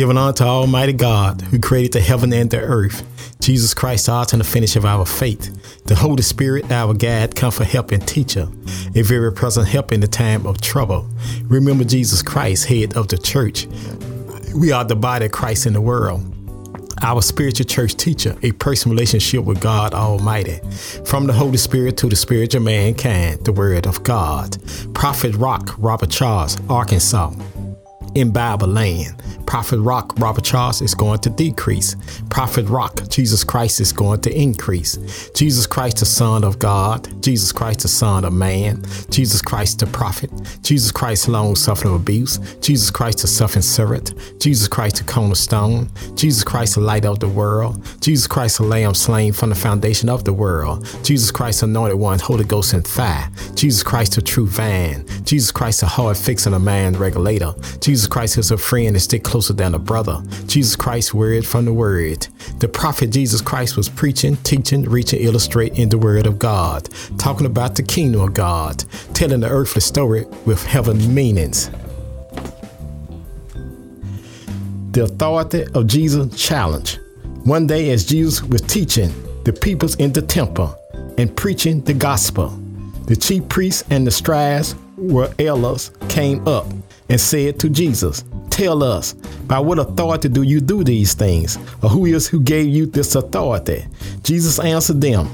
Given unto Almighty God, who created the heaven and the earth, Jesus Christ, the author and the finish of our faith, the Holy Spirit, our guide, comfort, help, and teacher, a very present help in the time of trouble. Remember Jesus Christ, head of the church. We are the body of Christ in the world our spiritual church teacher, a personal relationship with God Almighty. From the Holy Spirit to the spiritual mankind, the Word of God. Prophet Rock, Robert Charles, Arkansas in Bible land. Prophet Rock, Robert Charles, is going to decrease. Prophet Rock, Jesus Christ is going to increase. Jesus Christ, the Son of God. Jesus Christ, the Son of Man. Jesus Christ, the Prophet. Jesus Christ, long suffering abuse. Jesus Christ, the suffering servant. Jesus Christ, the cornerstone. Jesus Christ, the light of the world. Jesus Christ, the Lamb slain from the foundation of the world. Jesus Christ, anointed one, Holy Ghost and fire. Jesus Christ, the true vine. Jesus Christ, the hard fixing a man regulator. Jesus Christ is a friend and stick closer than a brother. Jesus Christ, word from the word. The prophet Jesus Christ was preaching, teaching, reaching, illustrating the word of God, talking about the kingdom of God, telling the earthly story with heavenly meanings. The authority of Jesus challenge. One day, as Jesus was teaching the peoples in the temple and preaching the gospel, the chief priests and the scribes were elders came up and said to Jesus, Tell us, by what authority do you do these things? Or who is who gave you this authority? Jesus answered them,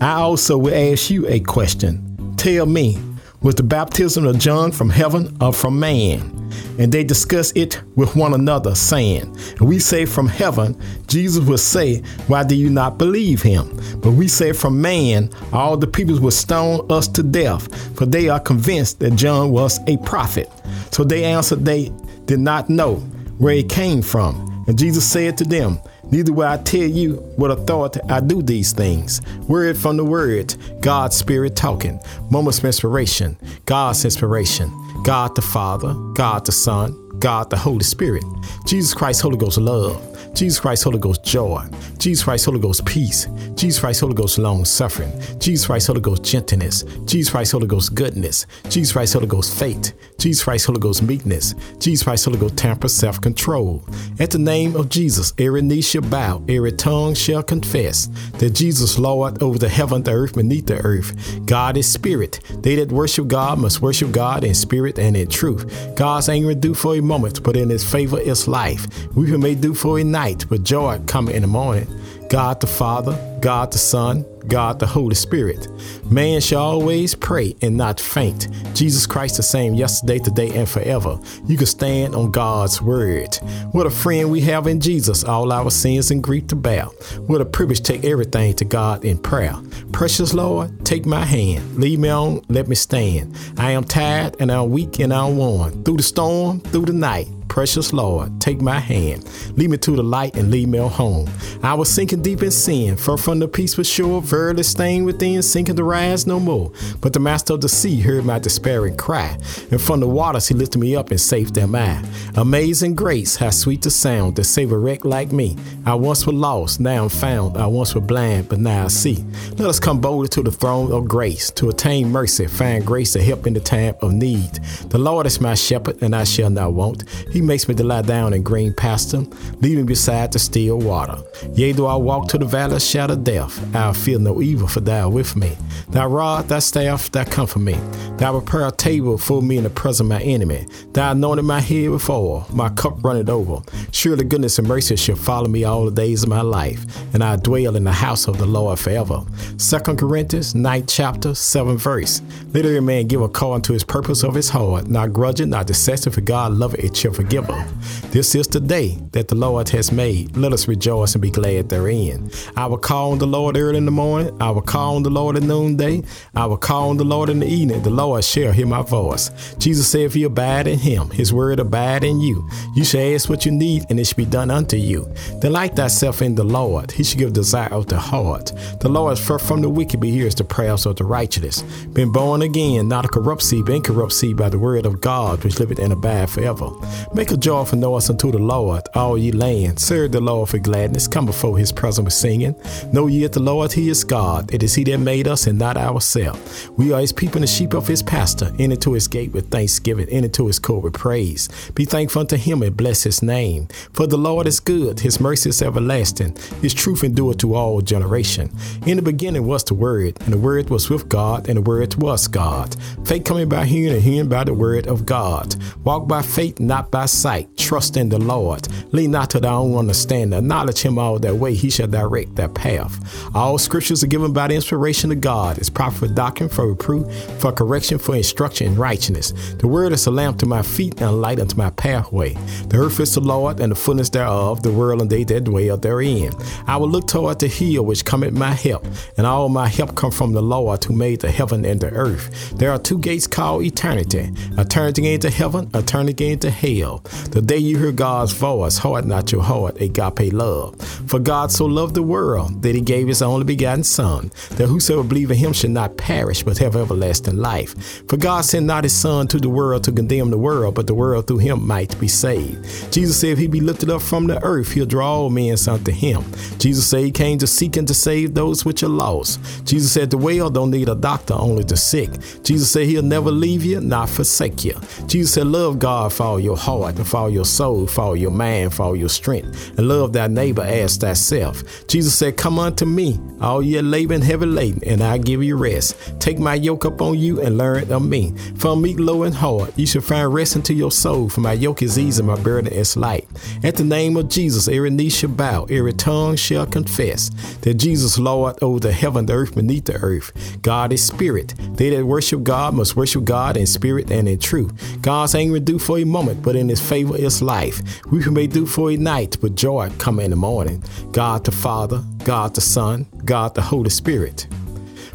I also will ask you a question. Tell me, was the baptism of John from heaven or from man? And they discuss it with one another, saying, We say from heaven, Jesus will say, Why do you not believe him? But we say from man, all the peoples will stone us to death, for they are convinced that John was a prophet. So they answered, They did not know where it came from. And Jesus said to them, Neither will I tell you what authority I do these things. Word from the word, God's Spirit talking. Moments of inspiration, God's inspiration. God the Father, God the Son, God the Holy Spirit. Jesus Christ, Holy Ghost love. Jesus Christ, Holy Ghost joy. Jesus Christ, Holy Ghost peace. Jesus Christ, Holy Ghost long suffering. Jesus Christ, Holy Ghost gentleness. Jesus Christ, Holy Ghost goodness. Jesus Christ, Holy Ghost faith. Jesus Christ, Holy Ghost meekness. Jesus Christ, Holy Ghost temper, self control. At the name of Jesus, every knee shall bow, every tongue shall confess that Jesus, Lord, over the heaven, the earth, beneath the earth. God is spirit. They that worship God must worship God in spirit and in truth. God's anger do for a moment, but in his favor is life. Weeping may do for a night night, but joy coming in the morning. God the Father, God the Son, God the Holy Spirit. Man shall always pray and not faint. Jesus Christ the same yesterday, today, and forever. You can stand on God's word. What a friend we have in Jesus, all our sins and grief to bear. What a privilege take everything to God in prayer. Precious Lord, take my hand. Lead me on, let me stand. I am tired and I'm weak and I'm worn. Through the storm, through the night. Precious Lord, take my hand, lead me to the light and lead me home. I was sinking deep in sin, far from the peaceful sure, verily stained within, sinking to rise no more. But the master of the sea heard my despairing cry, and from the waters he lifted me up and saved them I. Amazing grace, how sweet the sound to save a wreck like me. I once was lost, now I'm found. I once was blind, but now I see. Let us come boldly to the throne of grace to attain mercy, find grace to help in the time of need. The Lord is my shepherd, and I shall not want. He makes me to lie down in green pasture, leading beside the still water. Yea, though I walk to the valley of shadow death, I'll feel no evil, for thou art with me. Thy rod, thy staff, thou comfort me. Thou prepare a table for me in the presence of my enemy. Thou anointed my head with oil, my cup runneth over. Surely goodness and mercy shall follow me all the days of my life, and I dwell in the house of the Lord forever. Second Corinthians, 9th chapter, 7th verse. Let every man give a call unto his purpose of his heart, not grudging, not dissecting, for God loveth a cheerful giver. This is the day that the Lord has made. Let us rejoice and be glad therein. I will call on the Lord early in the morning. I will call on the Lord at noonday. I will call on the Lord in the evening. The Lord shall hear my voice. Jesus said, If you abide in him, his word abide in you. You shall ask what you need, and it shall be done unto you. Delight thyself in the Lord. He shall give desire of the heart. The Lord is far from the wicked, but hears the prayers of the righteous. Been born again, not a corrupt seed, but incorrupt seed by the word of God, which liveth and abide forever. Make a joyful noise unto the Lord, all ye land. Serve the Lord for gladness. Come before his presence with singing. Know ye that the Lord, he is God. It is he that made us and not ourselves. We are his people and the sheep of his pasture. Enter to his gate with thanksgiving. Enter to his court with praise. Be thankful unto him and bless his name. For the Lord is good. His mercy is everlasting. His truth endureth to all generation. In the beginning was the Word, and the Word was with God, and the Word was God. Faith coming by hearing, and hearing by the Word of God. Walk by faith, not by sight. Trust in the Lord. Lean not to thy own understanding. Acknowledge him all that way. He shall direct that path. All scriptures are given by the inspiration of God. It's proper for doctrine, for reproof, for correction, for instruction in righteousness. The word is a lamp to my feet and a light unto my pathway. The earth is the Lord and the fullness thereof, the world and they that dwell therein. I will look toward the hill which cometh my help, and all my help come from the Lord who made the heaven and the earth. There are two gates called eternity, a turning into heaven, a turning into hell. The day you hear God's voice, heart not your heart, agape love. For God so loved the world that he gave his only begotten Son, that whosoever believe in him should not perish but have everlasting life. For God sent not his Son to the world to condemn the world, but the world through him might be saved. Jesus said, If he be lifted up from the earth, he'll draw all men unto him. Jesus said he came to seek and to save those which are lost. Jesus said the well don't need a doctor, only the sick. Jesus said he'll never leave you, not forsake you. Jesus said, Love God for all your heart, and for all your soul, follow your mind, follow your strength, and love thy neighbor as thyself. Jesus said, Come unto me, all ye labor and heavy laden, and I'll give you rest. Take my yoke upon you and learn of me. For meek, low, and hard, you shall find rest unto your soul. For my yoke is easy, my burden is light. At the name of Jesus, every knee shall bow, every tongue shall confess that Jesus Lord over the heaven, the earth, beneath the earth. God is spirit. They that worship God must worship God in spirit and in truth. God's anger do for a moment, but in his favor is life. We may do for a night, but joy come in the morning. God the Father, God the Son, God the Holy Spirit.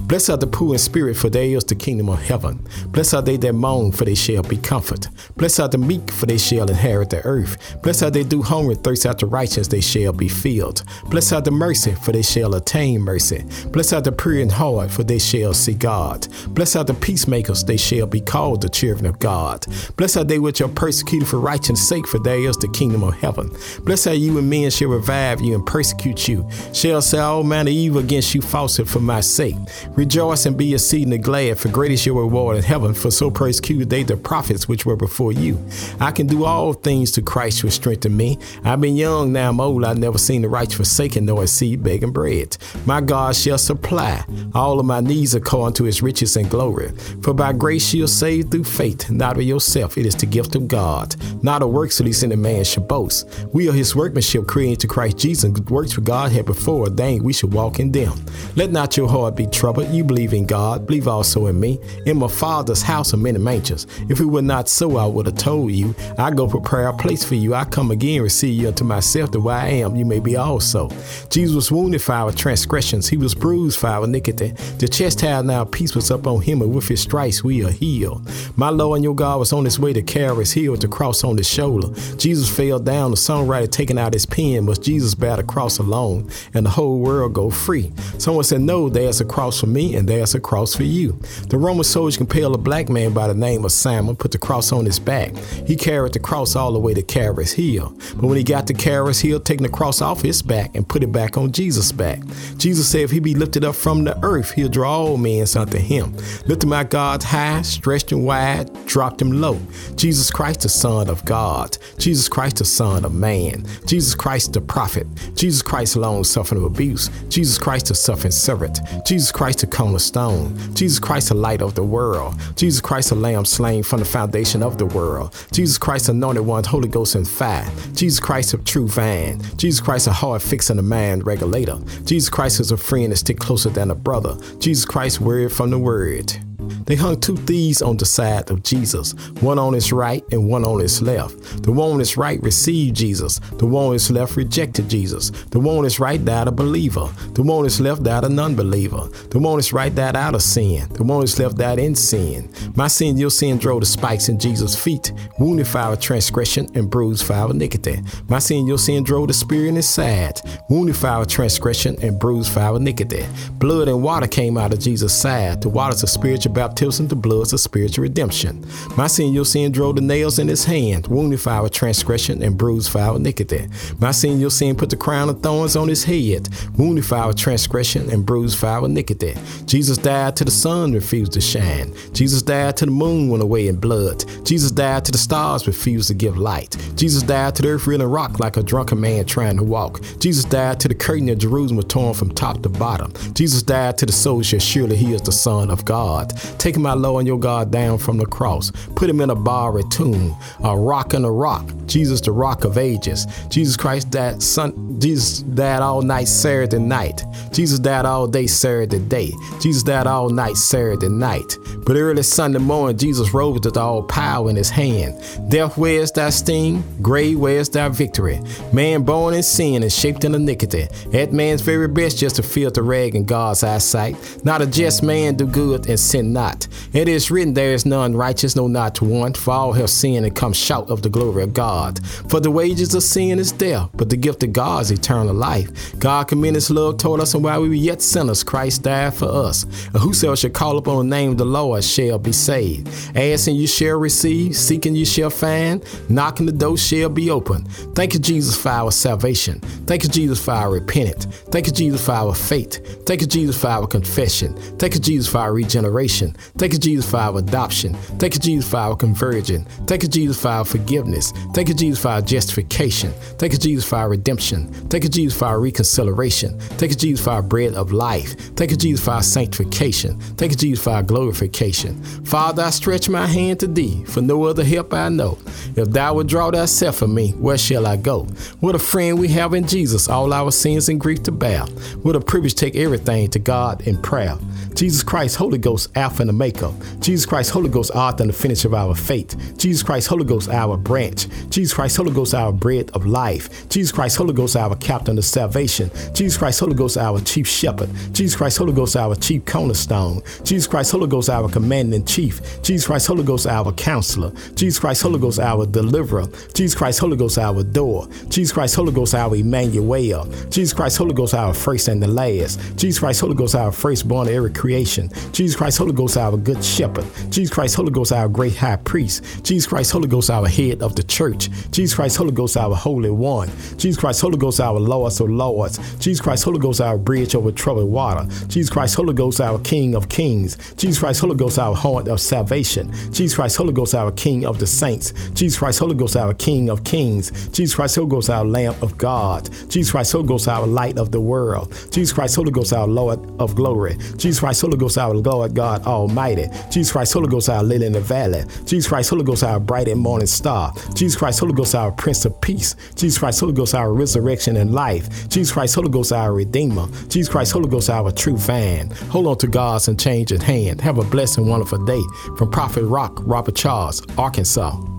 Blessed are the poor in spirit, for theirs is the kingdom of heaven. Blessed are they that mourn, for they shall be comforted. Blessed are the meek, for they shall inherit the earth. Blessed are they do hunger and thirst after righteousness, they shall be filled. Blessed are the mercy, for they shall attain mercy. Blessed are the pure in heart, for they shall see God. Blessed are the peacemakers, they shall be called the children of God. Blessed are they which are persecuted for righteousness' sake, for theirs is the kingdom of heaven. Blessed are you and men shall revive you and persecute you, shall say all manner of evil against you falsely for my sake. Rejoice and be exceedingly glad, for great is your reward in heaven, for so persecuted they the prophets which were before you. I can do all things to Christ who strengthen me. I've been young, now I'm old, I've never seen the righteous forsaken, nor a seed begging bread. My God shall supply all of my needs according to his riches and glory. For by grace you're saved through faith, not of yourself. It is the gift of God, not of works, least any man should boast. We are his workmanship created to Christ Jesus, works for God had before ordained we should walk in them. Let not your heart be troubled you believe in God, believe also in me. In my Father's house are many mansions. If it were not so, I would have told you. I go prepare a place for you. I come again, receive you unto myself, that where I am, you may be also. Jesus was wounded for our transgressions. He was bruised for our iniquity. The chastisement now peace was up on him, and with his stripes we are healed. My Lord and your God was on his way to carry his heel to cross on his shoulder. Jesus fell down. The songwriter taking out his pen. Was Jesus bear the cross alone, and the whole world go free? Someone said, No, there's a cross for me me, and there's a cross for you. The Roman soldiers compelled a black man by the name of Simon, put the cross on his back. He carried the cross all the way to Calvary's Hill. But when he got to Calvary's Hill, taking the cross off his back and put it back on Jesus' back. Jesus said, if he be lifted up from the earth, he'll draw all men unto him. Lifted my God high, stretched him wide, dropped him low. Jesus Christ, the Son of God. Jesus Christ, the Son of man. Jesus Christ, the prophet. Jesus Christ, long suffering of abuse. Jesus Christ, the suffering servant. Jesus Christ, the the cornerstone. Jesus Christ, the light of the world. Jesus Christ, the lamb slain from the foundation of the world. Jesus Christ, anointed one, Holy Ghost and fire. Jesus Christ, a true vine. Jesus Christ, a heart fixing a man regulator. Jesus Christ is a friend that stick closer than a brother. Jesus Christ, word from the word. They hung two thieves on the side of Jesus, one on his right and one on his left. The one on his right received Jesus, the one on his left rejected Jesus. The one on his right died a believer, the one on his left died a non believer. The one on his right died out of sin, the one on his left died in sin. My sin, your sin drove the spikes in Jesus' feet, wounded for our transgression and bruised for our iniquity. My sin, your sin drove the spear in his side, wounded for our transgression and bruised for our iniquity. Blood and water came out of Jesus' side. The waters of spiritual baptism, the blood of spiritual redemption. My sin, your sin, drove the nails in his hand, wounded for our transgression and bruised for our iniquity. My sin, your sin, put the crown of thorns on his head, wounded for our transgression and bruised for our iniquity. Jesus died till the sun refused to shine. Jesus died till the moon went away in blood. Jesus died till the stars refused to give light. Jesus died till the earth reeled and rocked like a drunken man trying to walk. Jesus died till the curtain of Jerusalem was torn from top to bottom. Jesus died to the soul surely he is the Son of God. Taking my Lord and your God down from the cross, put him in a borrowed tomb, a rock in a rock. Jesus, the rock of ages. Jesus Christ died, son, Jesus died all night Saturday night. Jesus died all day Saturday day. Jesus died all night Saturday night. But early Sunday morning, Jesus rose with all power in his hand. Death, where's thy sting? Grave, where's thy victory? Man born in sin and shaped in iniquity. That man's very best just to filter rag in God's eyesight. Not a just man do good and sin not. It is written, there is none righteous, no not one. For all have sinned and come short of the glory of God. For the wages of sin is death, but the gift of God is eternal life. God commended his love toward us, and while we were yet sinners, Christ died for us. And whosoever shall call upon the name of the Lord shall be saved. Asking you shall receive, seeking you shall find, knocking the door shall be open. Thank you, Jesus, for our salvation. Thank you, Jesus, for our repentance. Thank you, Jesus, for our faith. Thank you, Jesus, for our confession. Thank you, Jesus, for our regeneration. Thank you, Jesus, for our adoption. Take you, Jesus, for our conversion. Take you, Jesus, for our forgiveness. Take you, Jesus, for our justification. Take you, Jesus, for our redemption. Take you, Jesus, for our reconciliation. Take you, Jesus, for our bread of life. Take you, Jesus, for our sanctification. Take you, Jesus, for our glorification. Father, I stretch my hand to thee, for no other help I know. If thou would draw thyself from me, where shall I go? What a friend we have in Jesus, all our sins and grief to bear. What a privilege take everything to God in prayer. Jesus Christ, Holy Ghost, Alpha and Omega. Jesus Christ, Holy Ghost, author and the finisher of our faith. Jesus Christ, Holy Ghost, our branch. Jesus Christ, Holy Ghost, our bread of life. Jesus Christ, Holy Ghost, our captain of salvation. Jesus Christ, Holy Ghost, our chief shepherd. Jesus Christ, Holy Ghost, our chief cornerstone. Jesus Christ, Holy Ghost, our commander in chief. Jesus Christ, Holy Ghost, our counselor. Jesus Christ, Holy Ghost, our deliverer. Jesus Christ, Holy Ghost, our door. Jesus Christ, Holy Ghost, our Emmanuel. Jesus Christ, Holy Ghost, our first and the last. Jesus Christ, Holy Ghost, our firstborn of every creation. Jesus Christ, Holy Ghost, our good shepherd. Jesus Christ, Holy Ghost, our great high priest. Jesus Christ, Holy Ghost, our head of the church. Jesus Christ, Holy Ghost, our holy one. Jesus Christ, Holy Ghost, our lords of lords. Jesus Christ, Holy Ghost, our bridge over troubled water. Jesus Christ, Holy Ghost, our King of kings. Jesus Christ, Holy Ghost, our horn of salvation. Jesus Christ, Holy Ghost, our King of the saints. Jesus Christ, Holy Ghost, our King of kings. Jesus Christ, Holy Ghost, our Lamb of God. Jesus Christ, Holy Ghost, our light of the world. Jesus Christ, Holy Ghost, our Lord of glory. Jesus Christ, Holy Ghost, our Lord God Almighty. Jesus Christ, Holy Ghost, our lily in the valley. Jesus Christ, Holy Ghost, our bright and morning star. Jesus Christ, Holy Ghost, our Prince of Peace. Jesus Christ, Holy Ghost, our resurrection and life. Jesus Christ, Holy Ghost, our Redeemer. Jesus Christ, Holy Ghost, our true fan. Hold on to God's unchanging hand. Have a blessed and wonderful day. From Prophet Rock, Robert Charles, Arkansas.